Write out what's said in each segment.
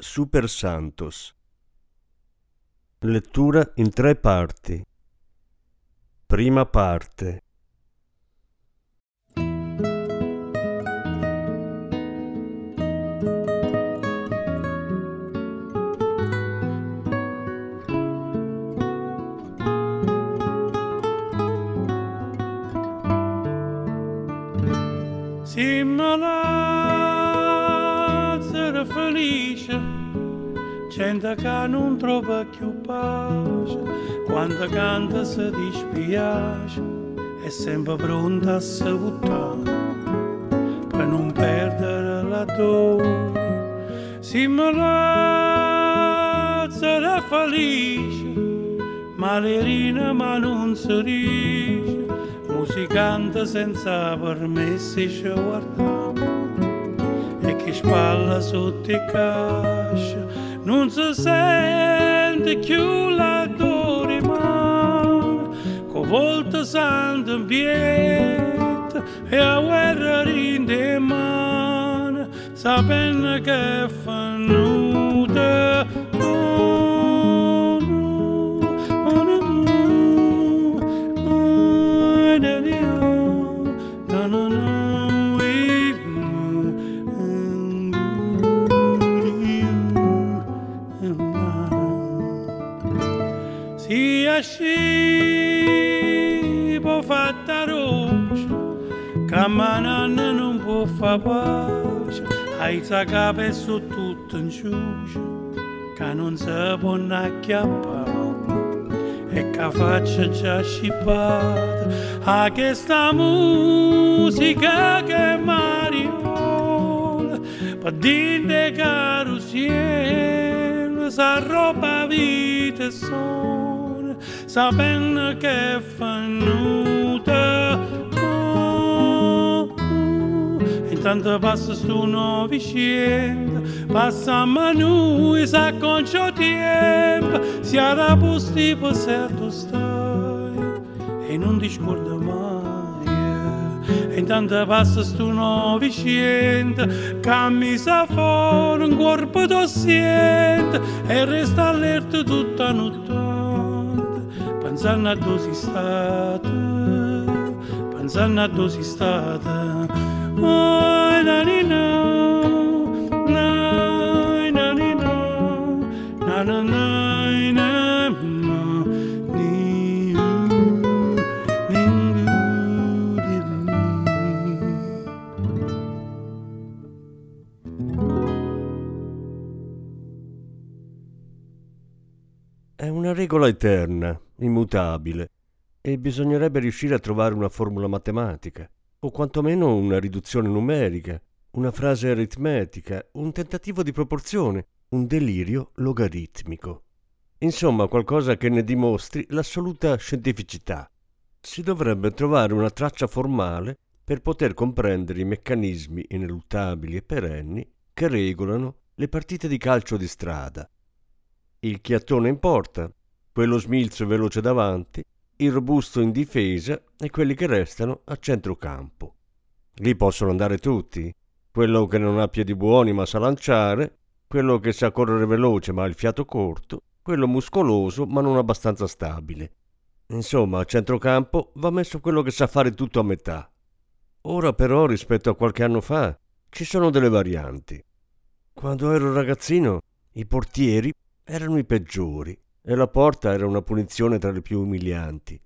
Super Santos. Lettura in tre parti. Prima parte. Gente che non trova più pace, quando canta si dispiace, è sempre pronta a salutare, per non perdere la dore. Si malazza felice, malerina ma non si riesce, musicante senza permessi ci guardare che spalla sotto i cascia, non si sente più l'odore mare, con volta santa in pieta e a guerra rinde mano, sapendo che è camminando non può fare pace, ai capo su tutto in ciuce, che non si può acchiappare. E che faccia già scippata a questa musica che mariola, per dire caro cielo, sa roba vita e sonno sapendo che è venuta. Intanto passa sto novicento, passa a noi, sa con ciò tempo, si era posti per certo stai e non ti scorda mai. E intanto passa sto novicento, cammisa fuori, un corpo tossiente e resta allerta tutta notte pensando a dove sei stata, pensando a dove sei stata. Oh, regola eterna immutabile, e bisognerebbe riuscire a trovare una formula matematica, o quantomeno una riduzione numerica, una frase aritmetica, un tentativo di proporzione, un delirio logaritmico. Insomma, qualcosa che ne dimostri l'assoluta scientificità. Si dovrebbe trovare una traccia formale per poter comprendere i meccanismi ineluttabili e perenni che regolano le partite di calcio di strada. Il chiattone in porta, quello smilzo veloce davanti, il robusto in difesa e quelli che restano a centrocampo. Lì possono andare tutti, quello che non ha piedi buoni ma sa lanciare, quello che sa correre veloce ma ha il fiato corto, quello muscoloso ma non abbastanza stabile. Insomma, a centrocampo va messo quello che sa fare tutto a metà. Ora però, rispetto a qualche anno fa, ci sono delle varianti. Quando ero ragazzino, i portieri erano i peggiori e la porta era una punizione tra le più umilianti.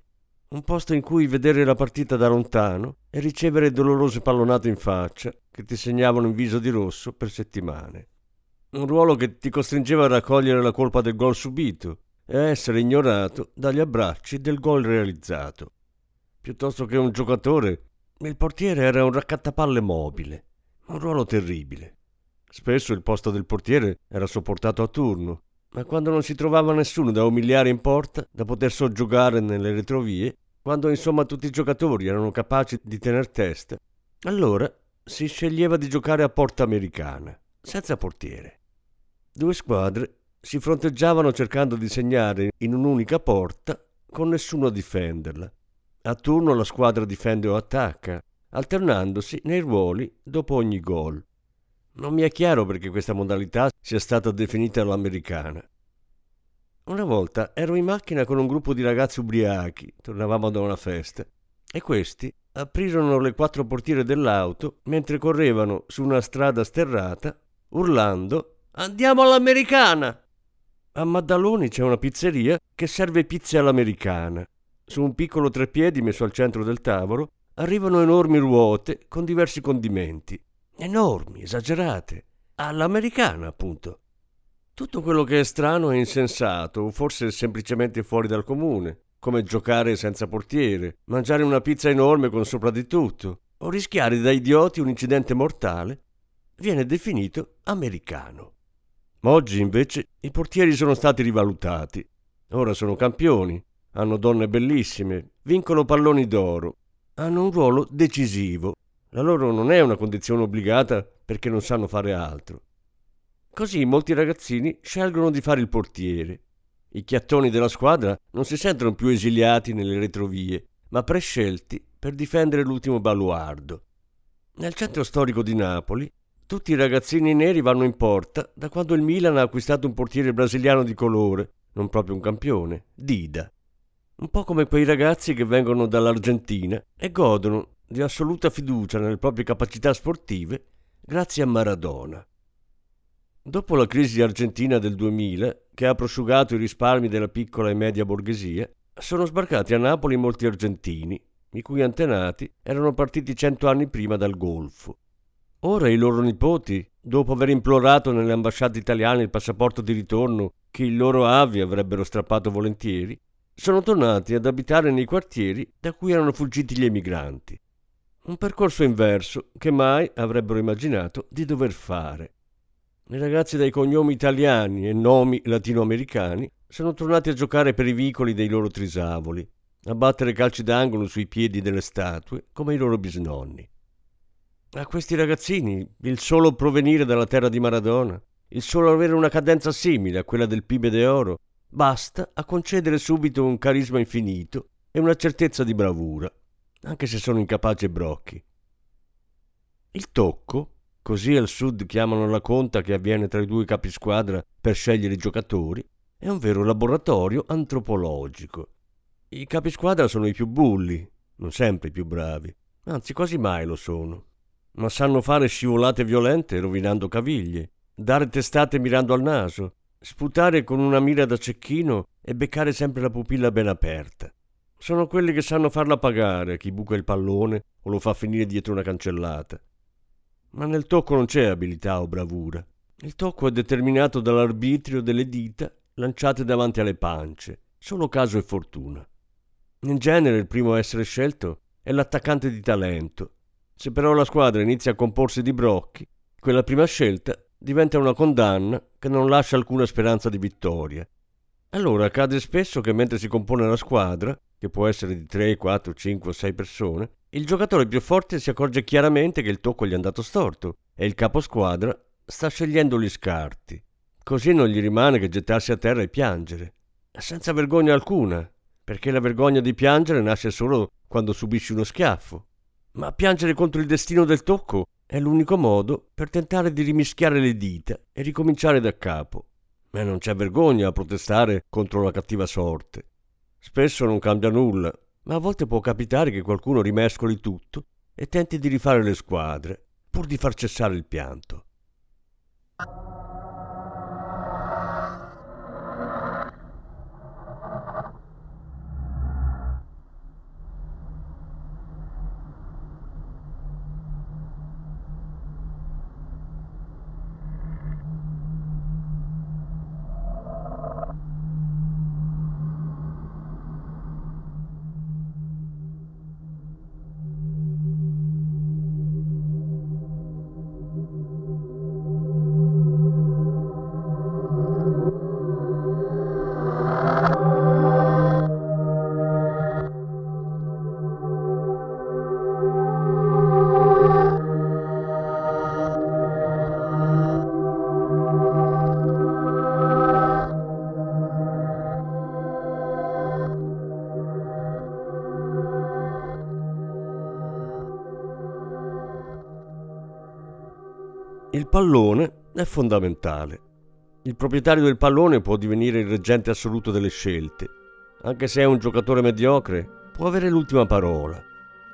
Un posto in cui vedere la partita da lontano e ricevere dolorose pallonate in faccia che ti segnavano in viso di rosso per settimane. Un ruolo che ti costringeva a raccogliere la colpa del gol subito e a essere ignorato dagli abbracci del gol realizzato. Piuttosto che un giocatore, il portiere era un raccattapalle mobile, un ruolo terribile. Spesso il posto del portiere era sopportato a turno, ma quando non si trovava nessuno da umiliare in porta, da poter soggiogare nelle retrovie, quando insomma tutti i giocatori erano capaci di tener testa, allora si sceglieva di giocare a porta americana, senza portiere. Due squadre si fronteggiavano cercando di segnare in un'unica porta con nessuno a difenderla. A turno la squadra difende o attacca, alternandosi nei ruoli dopo ogni gol. Non mi è chiaro perché questa modalità sia stata definita all'americana. Una volta ero in macchina con un gruppo di ragazzi ubriachi, tornavamo da una festa, e questi aprirono le quattro portiere dell'auto mentre correvano su una strada sterrata, urlando Andiamo all'americana! A Maddaloni c'è una pizzeria che serve pizze all'americana. Su un piccolo treppiedi messo al centro del tavolo arrivano enormi ruote con diversi condimenti enormi, esagerate, all'americana appunto. Tutto quello che è strano e insensato, forse semplicemente fuori dal comune, come giocare senza portiere, mangiare una pizza enorme con sopra di tutto, o rischiare da idioti un incidente mortale, viene definito americano. Ma oggi invece i portieri sono stati rivalutati. Ora sono campioni, hanno donne bellissime, vincono palloni d'oro, hanno un ruolo decisivo la loro non è una condizione obbligata perché non sanno fare altro. Così molti ragazzini scelgono di fare il portiere. I chiattoni della squadra non si sentono più esiliati nelle retrovie, ma prescelti per difendere l'ultimo baluardo. Nel centro storico di Napoli, tutti i ragazzini neri vanno in porta da quando il Milan ha acquistato un portiere brasiliano di colore, non proprio un campione, Dida. Un po' come quei ragazzi che vengono dall'Argentina e godono di assoluta fiducia nelle proprie capacità sportive grazie a Maradona. Dopo la crisi argentina del 2000, che ha prosciugato i risparmi della piccola e media borghesia, sono sbarcati a Napoli molti argentini, i cui antenati erano partiti cento anni prima dal Golfo. Ora i loro nipoti, dopo aver implorato nelle ambasciate italiane il passaporto di ritorno che i loro avi avrebbero strappato volentieri, sono tornati ad abitare nei quartieri da cui erano fuggiti gli emigranti. Un percorso inverso che mai avrebbero immaginato di dover fare. I ragazzi dai cognomi italiani e nomi latinoamericani sono tornati a giocare per i vicoli dei loro trisavoli, a battere calci d'angolo sui piedi delle statue come i loro bisnonni. A questi ragazzini il solo provenire dalla terra di Maradona, il solo avere una cadenza simile a quella del Pibe de Oro, basta a concedere subito un carisma infinito e una certezza di bravura anche se sono incapaci e brocchi. Il tocco, così al sud chiamano la conta che avviene tra i due capisquadra per scegliere i giocatori, è un vero laboratorio antropologico. I capisquadra sono i più bulli, non sempre i più bravi, anzi quasi mai lo sono, ma sanno fare scivolate violente rovinando caviglie, dare testate mirando al naso, sputare con una mira da cecchino e beccare sempre la pupilla ben aperta. Sono quelli che sanno farla pagare chi buca il pallone o lo fa finire dietro una cancellata. Ma nel tocco non c'è abilità o bravura. Il tocco è determinato dall'arbitrio delle dita lanciate davanti alle pance, solo caso e fortuna. In genere il primo a essere scelto è l'attaccante di talento. Se però la squadra inizia a comporsi di brocchi, quella prima scelta diventa una condanna che non lascia alcuna speranza di vittoria. Allora accade spesso che mentre si compone la squadra, che può essere di 3, 4, 5 o 6 persone, il giocatore più forte si accorge chiaramente che il tocco gli è andato storto e il caposquadra sta scegliendo gli scarti. Così non gli rimane che gettarsi a terra e piangere, senza vergogna alcuna, perché la vergogna di piangere nasce solo quando subisci uno schiaffo. Ma piangere contro il destino del tocco è l'unico modo per tentare di rimischiare le dita e ricominciare da capo. E non c'è vergogna a protestare contro la cattiva sorte. Spesso non cambia nulla, ma a volte può capitare che qualcuno rimescoli tutto e tenti di rifare le squadre, pur di far cessare il pianto. Pallone è fondamentale. Il proprietario del pallone può divenire il reggente assoluto delle scelte. Anche se è un giocatore mediocre, può avere l'ultima parola,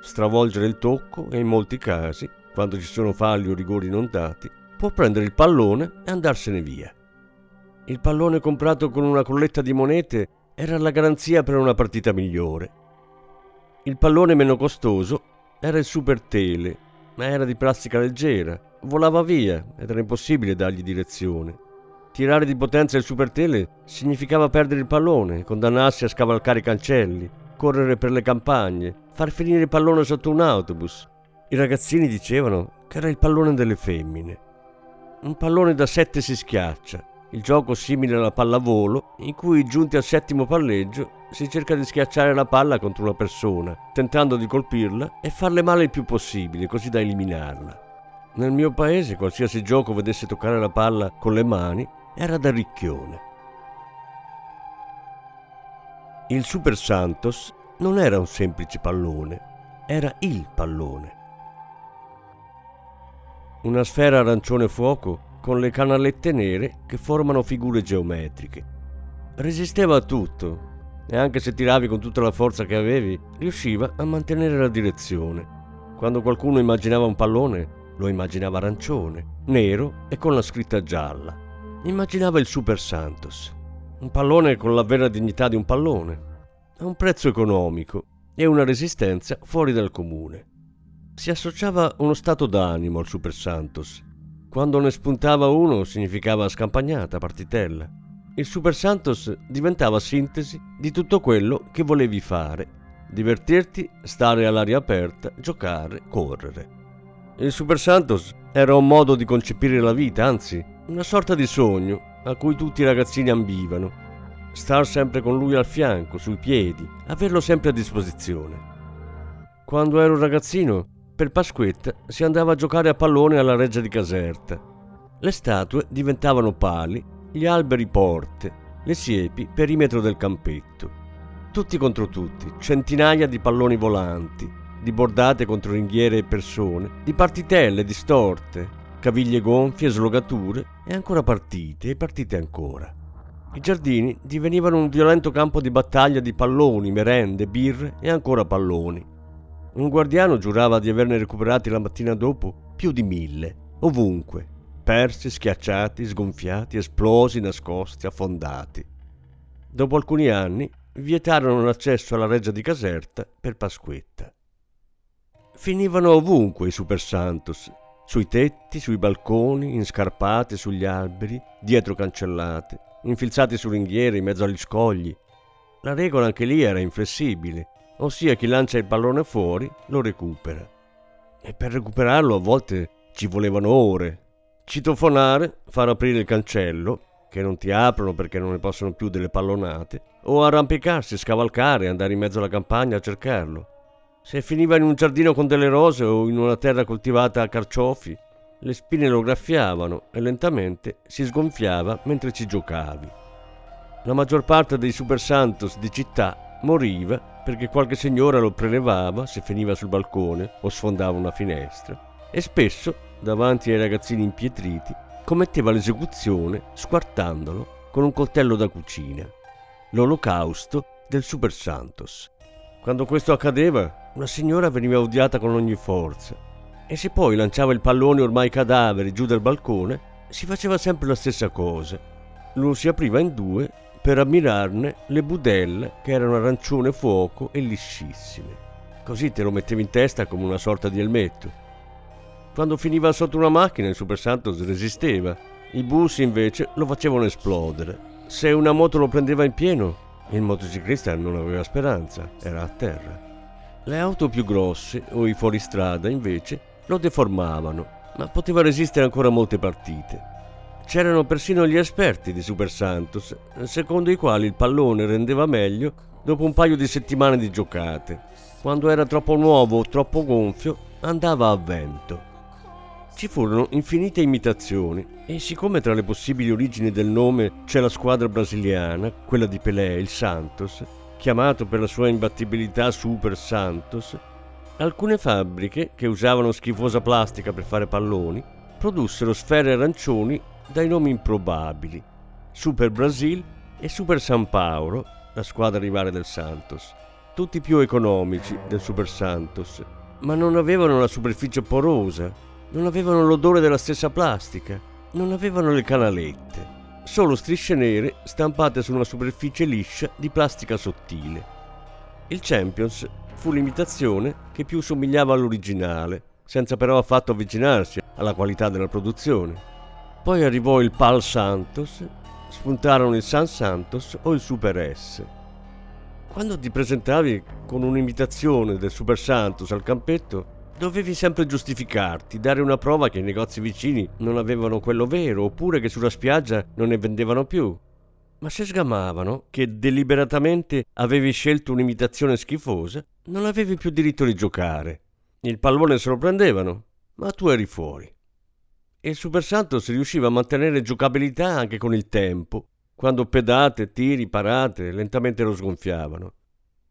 stravolgere il tocco e in molti casi, quando ci sono falli o rigori non dati, può prendere il pallone e andarsene via. Il pallone comprato con una colletta di monete era la garanzia per una partita migliore. Il pallone meno costoso era il Super Tele, ma era di plastica leggera, volava via ed era impossibile dargli direzione. Tirare di potenza il Super Tele significava perdere il pallone, condannarsi a scavalcare i cancelli, correre per le campagne, far finire il pallone sotto un autobus. I ragazzini dicevano che era il pallone delle femmine. Un pallone da sette si schiaccia, il gioco simile alla pallavolo, in cui giunti al settimo palleggio si cerca di schiacciare la palla contro una persona, tentando di colpirla e farle male il più possibile, così da eliminarla. Nel mio paese qualsiasi gioco vedesse toccare la palla con le mani era da ricchione. Il Super Santos non era un semplice pallone, era il pallone una sfera arancione fuoco con le canalette nere che formano figure geometriche. Resisteva a tutto e anche se tiravi con tutta la forza che avevi, riusciva a mantenere la direzione. Quando qualcuno immaginava un pallone, lo immaginava arancione, nero e con la scritta gialla. Immaginava il Super Santos, un pallone con la vera dignità di un pallone, a un prezzo economico e una resistenza fuori dal comune si associava uno stato d'animo al Super Santos. Quando ne spuntava uno significava scampagnata, partitella. Il Super Santos diventava sintesi di tutto quello che volevi fare. Divertirti, stare all'aria aperta, giocare, correre. Il Super Santos era un modo di concepire la vita, anzi, una sorta di sogno a cui tutti i ragazzini ambivano. Star sempre con lui al fianco, sui piedi, averlo sempre a disposizione. Quando ero ragazzino per Pasquetta si andava a giocare a pallone alla Reggia di Caserta. Le statue diventavano pali, gli alberi porte, le siepi perimetro del campetto. Tutti contro tutti, centinaia di palloni volanti, di bordate contro ringhiere e persone, di partitelle distorte, caviglie gonfie, slogature e ancora partite e partite ancora. I giardini divenivano un violento campo di battaglia di palloni, merende, birre e ancora palloni. Un guardiano giurava di averne recuperati la mattina dopo più di mille, ovunque, persi, schiacciati, sgonfiati, esplosi, nascosti, affondati. Dopo alcuni anni vietarono l'accesso alla reggia di Caserta per Pasquetta. Finivano ovunque i Super Santos, sui tetti, sui balconi, in scarpate sugli alberi, dietro cancellate, infilzati su ringhiere in mezzo agli scogli. La regola anche lì era inflessibile ossia chi lancia il pallone fuori lo recupera. E per recuperarlo a volte ci volevano ore. Citofonare, far aprire il cancello, che non ti aprono perché non ne possono più delle pallonate, o arrampicarsi, scavalcare, andare in mezzo alla campagna a cercarlo. Se finiva in un giardino con delle rose o in una terra coltivata a carciofi, le spine lo graffiavano e lentamente si sgonfiava mentre ci giocavi. La maggior parte dei Super Santos di città moriva perché qualche signora lo prelevava se finiva sul balcone o sfondava una finestra e spesso, davanti ai ragazzini impietriti, commetteva l'esecuzione squartandolo con un coltello da cucina. L'olocausto del Super Santos. Quando questo accadeva, una signora veniva odiata con ogni forza e se poi lanciava il pallone ormai cadavere giù dal balcone, si faceva sempre la stessa cosa. Lo si apriva in due per ammirarne le budelle che erano arancione fuoco e liscissime. Così te lo mettevi in testa come una sorta di elmetto. Quando finiva sotto una macchina il Super Santos resisteva, i bus invece lo facevano esplodere. Se una moto lo prendeva in pieno, il motociclista non aveva speranza, era a terra. Le auto più grosse o i fuoristrada invece lo deformavano, ma poteva resistere ancora molte partite. C'erano persino gli esperti di Super Santos, secondo i quali il pallone rendeva meglio dopo un paio di settimane di giocate. Quando era troppo nuovo o troppo gonfio, andava a vento. Ci furono infinite imitazioni e siccome tra le possibili origini del nome c'è la squadra brasiliana, quella di Pelé, il Santos, chiamato per la sua imbattibilità Super Santos, alcune fabbriche che usavano schifosa plastica per fare palloni produssero sfere arancioni dai nomi improbabili, Super Brasil e Super San Paolo, la squadra rivale del Santos, tutti più economici del Super Santos, ma non avevano la superficie porosa, non avevano l'odore della stessa plastica, non avevano le canalette, solo strisce nere stampate su una superficie liscia di plastica sottile. Il Champions fu l'imitazione che più somigliava all'originale, senza però affatto avvicinarsi alla qualità della produzione. Poi arrivò il Pal Santos, spuntarono il San Santos o il Super S. Quando ti presentavi con un'imitazione del Super Santos al campetto, dovevi sempre giustificarti, dare una prova che i negozi vicini non avevano quello vero, oppure che sulla spiaggia non ne vendevano più. Ma se sgamavano che deliberatamente avevi scelto un'imitazione schifosa, non avevi più diritto di giocare. Il pallone se lo prendevano, ma tu eri fuori. E il Super Santos riusciva a mantenere giocabilità anche con il tempo, quando pedate, tiri, parate lentamente lo sgonfiavano.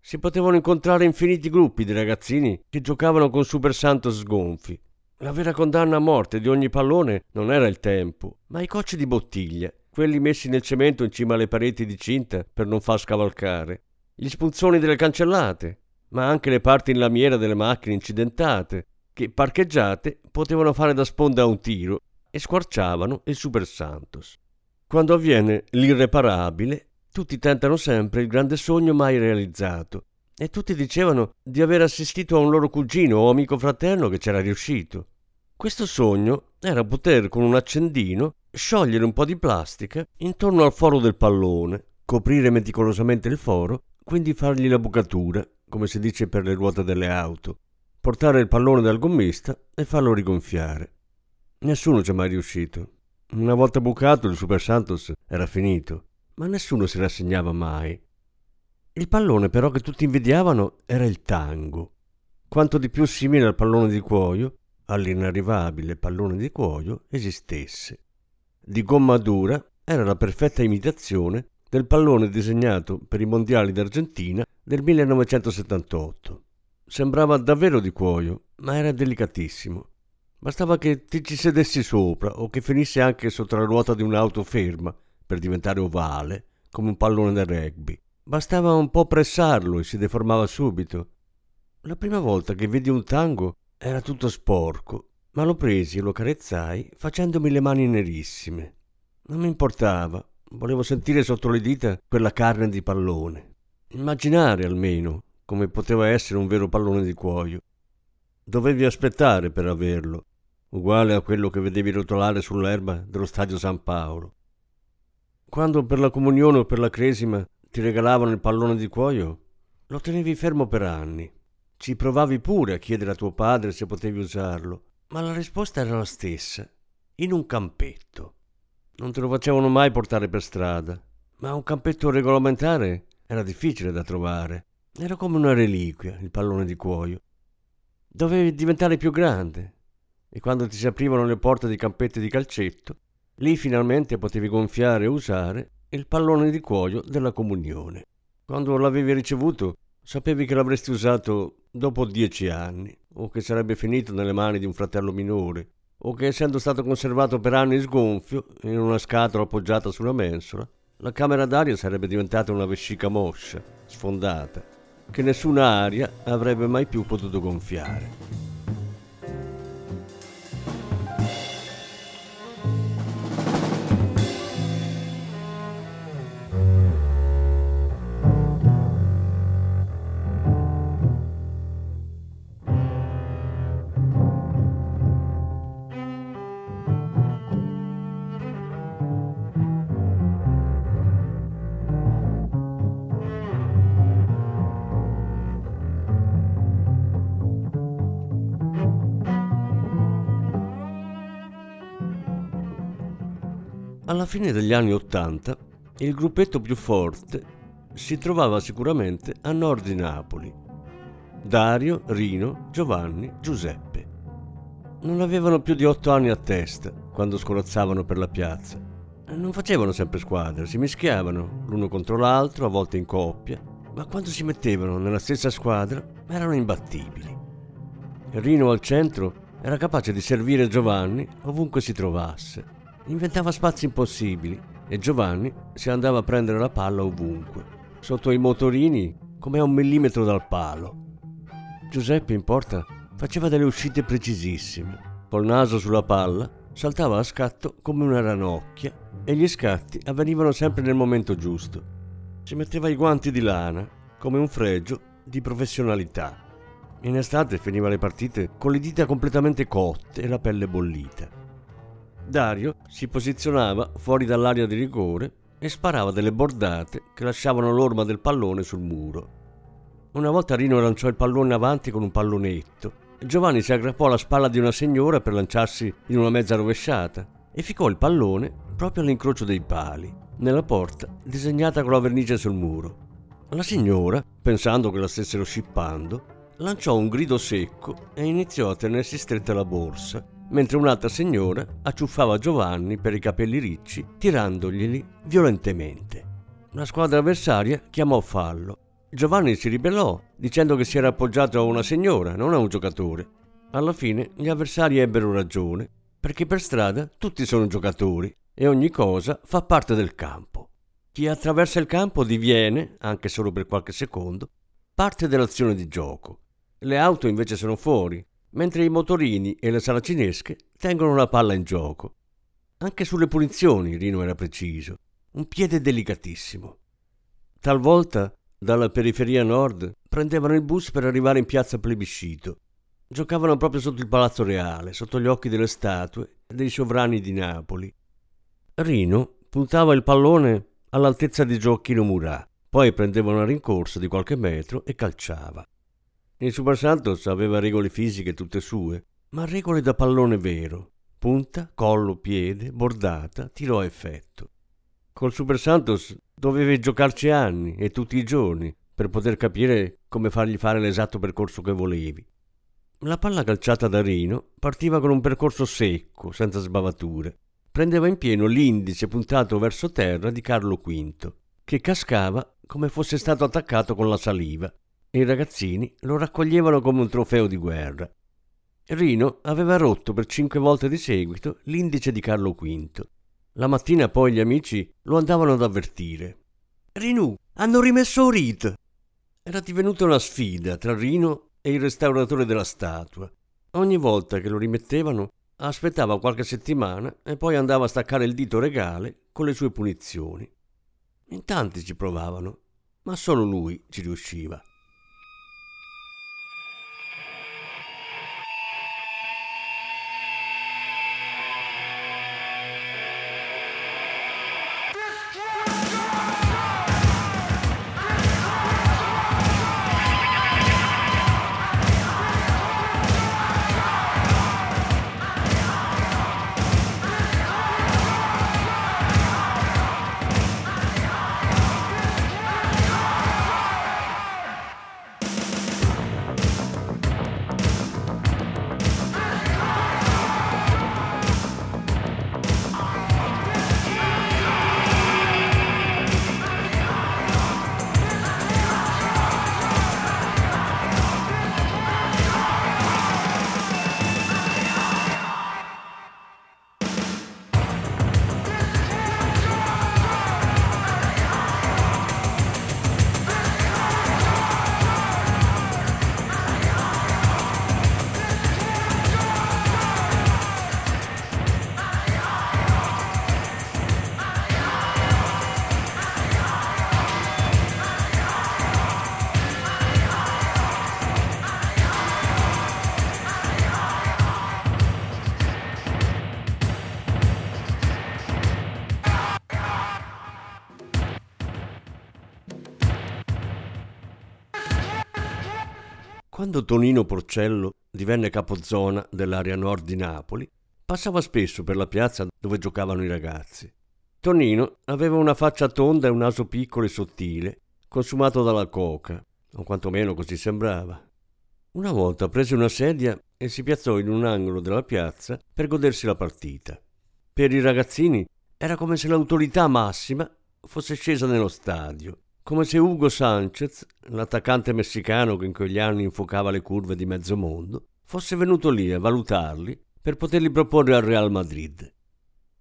Si potevano incontrare infiniti gruppi di ragazzini che giocavano con Super Santos sgonfi. La vera condanna a morte di ogni pallone non era il tempo, ma i cocci di bottiglia, quelli messi nel cemento in cima alle pareti di cinta per non far scavalcare, gli spunzoni delle cancellate, ma anche le parti in lamiera delle macchine incidentate, che parcheggiate potevano fare da sponda a un tiro e squarciavano il Super Santos. Quando avviene l'irreparabile, tutti tentano sempre il grande sogno mai realizzato e tutti dicevano di aver assistito a un loro cugino o amico fraterno che c'era riuscito. Questo sogno era poter con un accendino sciogliere un po' di plastica intorno al foro del pallone, coprire meticolosamente il foro, quindi fargli la bucatura, come si dice per le ruote delle auto, portare il pallone dal gommista e farlo rigonfiare. Nessuno ci è mai riuscito. Una volta bucato il Super Santos era finito, ma nessuno si rassegnava mai. Il pallone però che tutti invidiavano era il tango. Quanto di più simile al pallone di cuoio, all'inarrivabile pallone di cuoio, esistesse. Di gomma dura era la perfetta imitazione del pallone disegnato per i mondiali d'Argentina del 1978. Sembrava davvero di cuoio, ma era delicatissimo. Bastava che ti ci sedessi sopra o che finisse anche sotto la ruota di un'auto ferma per diventare ovale, come un pallone da rugby. Bastava un po' pressarlo e si deformava subito. La prima volta che vidi un tango era tutto sporco, ma lo presi e lo carezzai facendomi le mani nerissime. Non mi importava, volevo sentire sotto le dita quella carne di pallone. Immaginare almeno come poteva essere un vero pallone di cuoio. Dovevi aspettare per averlo, uguale a quello che vedevi rotolare sull'erba dello stadio San Paolo. Quando per la comunione o per la cresima ti regalavano il pallone di cuoio, lo tenevi fermo per anni. Ci provavi pure a chiedere a tuo padre se potevi usarlo, ma la risposta era la stessa, in un campetto. Non te lo facevano mai portare per strada, ma un campetto regolamentare era difficile da trovare. Era come una reliquia, il pallone di cuoio. Dovevi diventare più grande, e quando ti si aprivano le porte dei campetti di calcetto, lì finalmente potevi gonfiare e usare il pallone di cuoio della comunione. Quando l'avevi ricevuto, sapevi che l'avresti usato dopo dieci anni, o che sarebbe finito nelle mani di un fratello minore, o che essendo stato conservato per anni sgonfio in una scatola appoggiata sulla mensola, la camera d'aria sarebbe diventata una vescica moscia, sfondata, che nessuna aria avrebbe mai più potuto gonfiare. Alla fine degli anni Ottanta, il gruppetto più forte si trovava sicuramente a nord di Napoli. Dario, Rino, Giovanni, Giuseppe. Non avevano più di otto anni a testa quando scolazzavano per la piazza. Non facevano sempre squadre, si mischiavano l'uno contro l'altro, a volte in coppia, ma quando si mettevano nella stessa squadra erano imbattibili. Rino al centro era capace di servire Giovanni ovunque si trovasse. Inventava spazi impossibili e Giovanni si andava a prendere la palla ovunque, sotto i motorini come a un millimetro dal palo. Giuseppe in porta faceva delle uscite precisissime. Col naso sulla palla saltava a scatto come una ranocchia e gli scatti avvenivano sempre nel momento giusto. Si metteva i guanti di lana come un fregio di professionalità. In estate finiva le partite con le dita completamente cotte e la pelle bollita. Dario si posizionava fuori dall'area di rigore e sparava delle bordate che lasciavano l'orma del pallone sul muro. Una volta Rino lanciò il pallone avanti con un pallonetto Giovanni si aggrappò alla spalla di una signora per lanciarsi in una mezza rovesciata e ficcò il pallone proprio all'incrocio dei pali, nella porta disegnata con la vernice sul muro. La signora, pensando che la stessero scippando, lanciò un grido secco e iniziò a tenersi stretta la borsa, mentre un'altra signora acciuffava Giovanni per i capelli ricci, tirandoglieli violentemente. La squadra avversaria chiamò fallo Giovanni si ribellò, dicendo che si era appoggiato a una signora, non a un giocatore. Alla fine gli avversari ebbero ragione, perché per strada tutti sono giocatori e ogni cosa fa parte del campo. Chi attraversa il campo diviene, anche solo per qualche secondo, parte dell'azione di gioco. Le auto invece sono fuori, mentre i motorini e le saracinesche tengono la palla in gioco. Anche sulle punizioni Rino era preciso, un piede delicatissimo. Talvolta dalla periferia nord prendevano il bus per arrivare in piazza Plebiscito. Giocavano proprio sotto il Palazzo Reale, sotto gli occhi delle statue e dei sovrani di Napoli. Rino puntava il pallone all'altezza di Gioacchino Murat, poi prendeva una rincorsa di qualche metro e calciava. Il Super Santos aveva regole fisiche tutte sue, ma regole da pallone vero. Punta, collo, piede, bordata, tiro a effetto. Col Super Santos dovevi giocarci anni e tutti i giorni per poter capire come fargli fare l'esatto percorso che volevi. La palla calciata da Rino partiva con un percorso secco, senza sbavature. Prendeva in pieno l'indice puntato verso terra di Carlo V, che cascava come fosse stato attaccato con la saliva, i ragazzini lo raccoglievano come un trofeo di guerra. Rino aveva rotto per cinque volte di seguito l'indice di Carlo V la mattina poi gli amici lo andavano ad avvertire. Rinu, hanno rimesso Rit! Era divenuta una sfida tra Rino e il restauratore della statua. Ogni volta che lo rimettevano, aspettava qualche settimana e poi andava a staccare il dito regale con le sue punizioni. In tanti ci provavano, ma solo lui ci riusciva. Quando Tonino Porcello divenne capozona dell'area nord di Napoli, passava spesso per la piazza dove giocavano i ragazzi. Tonino aveva una faccia tonda e un naso piccolo e sottile, consumato dalla coca, o quantomeno così sembrava. Una volta prese una sedia e si piazzò in un angolo della piazza per godersi la partita. Per i ragazzini era come se l'autorità massima fosse scesa nello stadio come se Hugo Sanchez, l'attaccante messicano che in quegli anni infuocava le curve di mezzo mondo, fosse venuto lì a valutarli per poterli proporre al Real Madrid.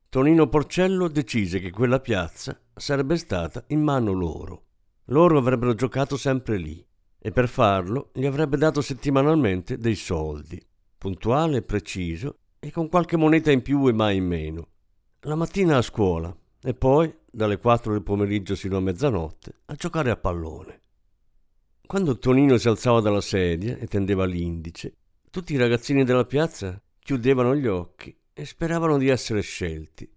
Tonino Porcello decise che quella piazza sarebbe stata in mano loro. Loro avrebbero giocato sempre lì e per farlo gli avrebbe dato settimanalmente dei soldi, puntuale e preciso e con qualche moneta in più e mai in meno. La mattina a scuola e poi dalle 4 del pomeriggio sino a mezzanotte a giocare a pallone. Quando Tonino si alzava dalla sedia e tendeva l'indice, tutti i ragazzini della piazza chiudevano gli occhi e speravano di essere scelti.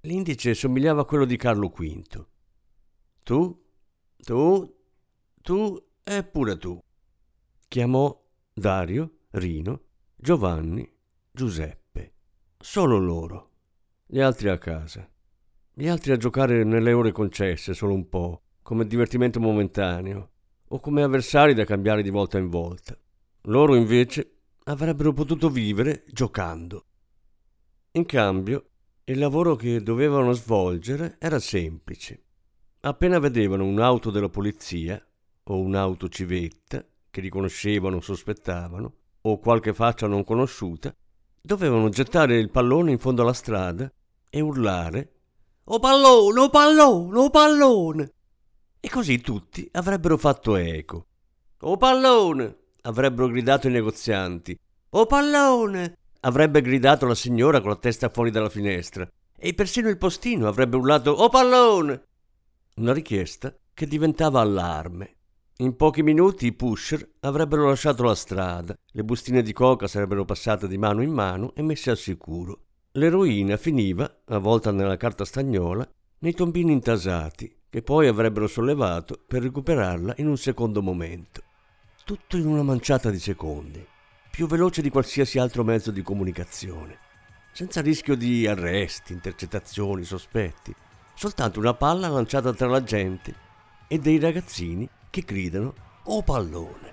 L'indice somigliava a quello di Carlo V. Tu, tu, tu e pure tu. Chiamò Dario, Rino, Giovanni, Giuseppe. Solo loro. Gli altri a casa. Gli altri a giocare nelle ore concesse solo un po', come divertimento momentaneo, o come avversari da cambiare di volta in volta. Loro invece avrebbero potuto vivere giocando. In cambio, il lavoro che dovevano svolgere era semplice. Appena vedevano un'auto della polizia o un'auto civetta che riconoscevano o sospettavano, o qualche faccia non conosciuta, dovevano gettare il pallone in fondo alla strada e urlare O pallone, o pallone, o pallone! E così tutti avrebbero fatto eco. O pallone! avrebbero gridato i negozianti. O pallone! avrebbe gridato la signora con la testa fuori dalla finestra. E persino il postino avrebbe urlato O pallone! Una richiesta che diventava allarme. In pochi minuti i pusher avrebbero lasciato la strada, le bustine di coca sarebbero passate di mano in mano e messe al sicuro. L'eroina finiva, avvolta nella carta stagnola, nei tombini intasati, che poi avrebbero sollevato per recuperarla in un secondo momento. Tutto in una manciata di secondi, più veloce di qualsiasi altro mezzo di comunicazione, senza rischio di arresti, intercettazioni, sospetti, soltanto una palla lanciata tra la gente e dei ragazzini che gridano O pallone!